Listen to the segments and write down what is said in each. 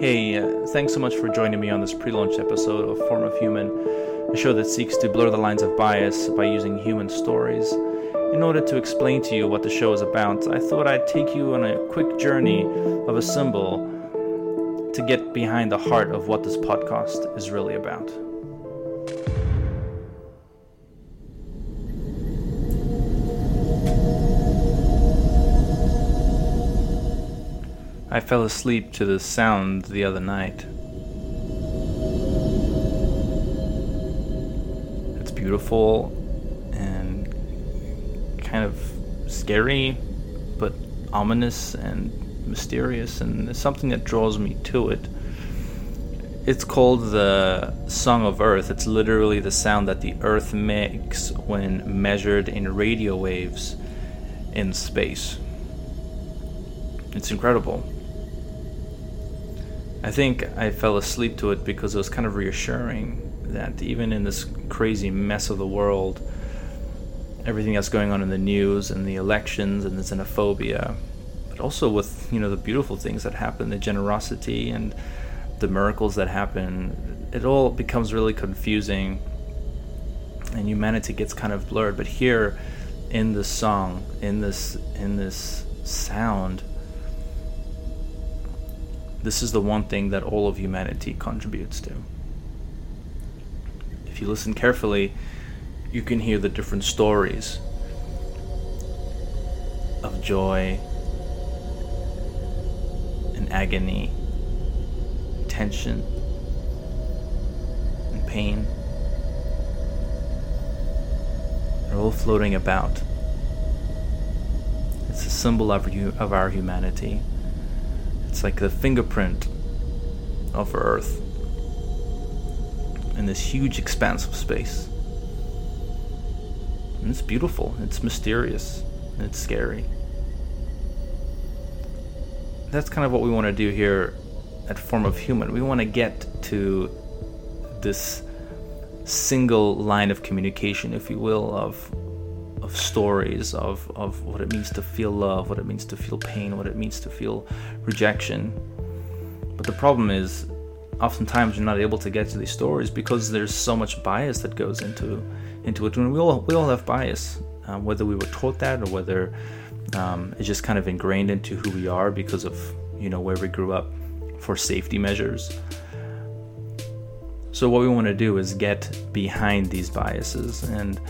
Hey, uh, thanks so much for joining me on this pre launch episode of Form of Human, a show that seeks to blur the lines of bias by using human stories. In order to explain to you what the show is about, I thought I'd take you on a quick journey of a symbol to get behind the heart of what this podcast is really about. I fell asleep to the sound the other night. It's beautiful and kind of scary, but ominous and mysterious, and it's something that draws me to it. It's called the Song of Earth. It's literally the sound that the Earth makes when measured in radio waves in space. It's incredible. I think I fell asleep to it because it was kind of reassuring that even in this crazy mess of the world, everything that's going on in the news and the elections and the xenophobia, but also with you know the beautiful things that happen, the generosity and the miracles that happen, it all becomes really confusing, and humanity gets kind of blurred. But here, in this song, in this in this sound, this is the one thing that all of humanity contributes to. If you listen carefully, you can hear the different stories of joy and agony, tension and pain. They're all floating about. It's a symbol of, of our humanity. It's like the fingerprint of Earth in this huge expanse of space. And it's beautiful, it's mysterious, it's scary. That's kind of what we want to do here at Form of Human. We want to get to this single line of communication, if you will, of of stories of, of what it means to feel love, what it means to feel pain, what it means to feel rejection. But the problem is, oftentimes you're not able to get to these stories because there's so much bias that goes into into it. And we all we all have bias, um, whether we were taught that or whether um, it's just kind of ingrained into who we are because of you know where we grew up for safety measures. So what we want to do is get behind these biases and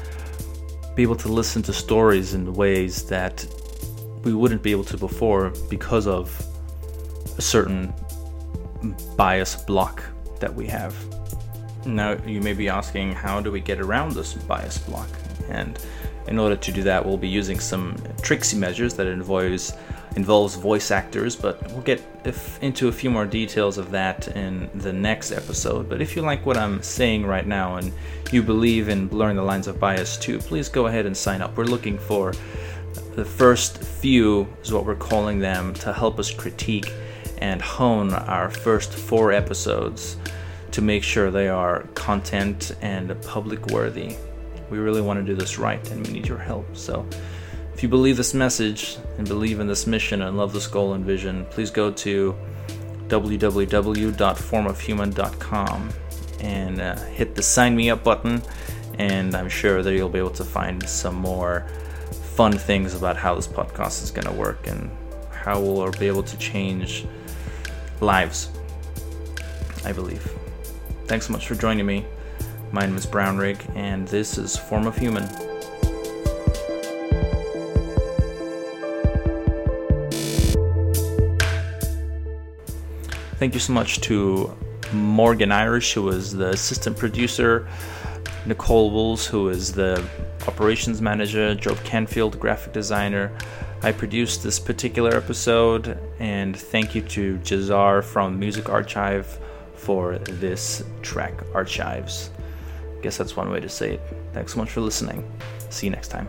be able to listen to stories in ways that we wouldn't be able to before because of a certain bias block that we have. Now, you may be asking, how do we get around this bias block? And in order to do that, we'll be using some tricksy measures that involves involves voice actors, but we'll get into a few more details of that in the next episode. But if you like what I'm saying right now and you believe in blurring the lines of bias too, please go ahead and sign up. We're looking for the first few, is what we're calling them, to help us critique and hone our first four episodes to make sure they are content and public worthy. We really want to do this right and we need your help. So, if you believe this message and believe in this mission and love this goal and vision, please go to www.formofhuman.com and uh, hit the sign me up button. And I'm sure that you'll be able to find some more fun things about how this podcast is going to work and how we'll be able to change lives. I believe. Thanks so much for joining me. My name is Brownrigg, and this is Form of Human. Thank you so much to Morgan Irish, who is the assistant producer, Nicole Wools, who is the operations manager, Joe Canfield, graphic designer. I produced this particular episode, and thank you to Jazar from Music Archive for this track archives. I guess that's one way to say it. Thanks so much for listening. See you next time.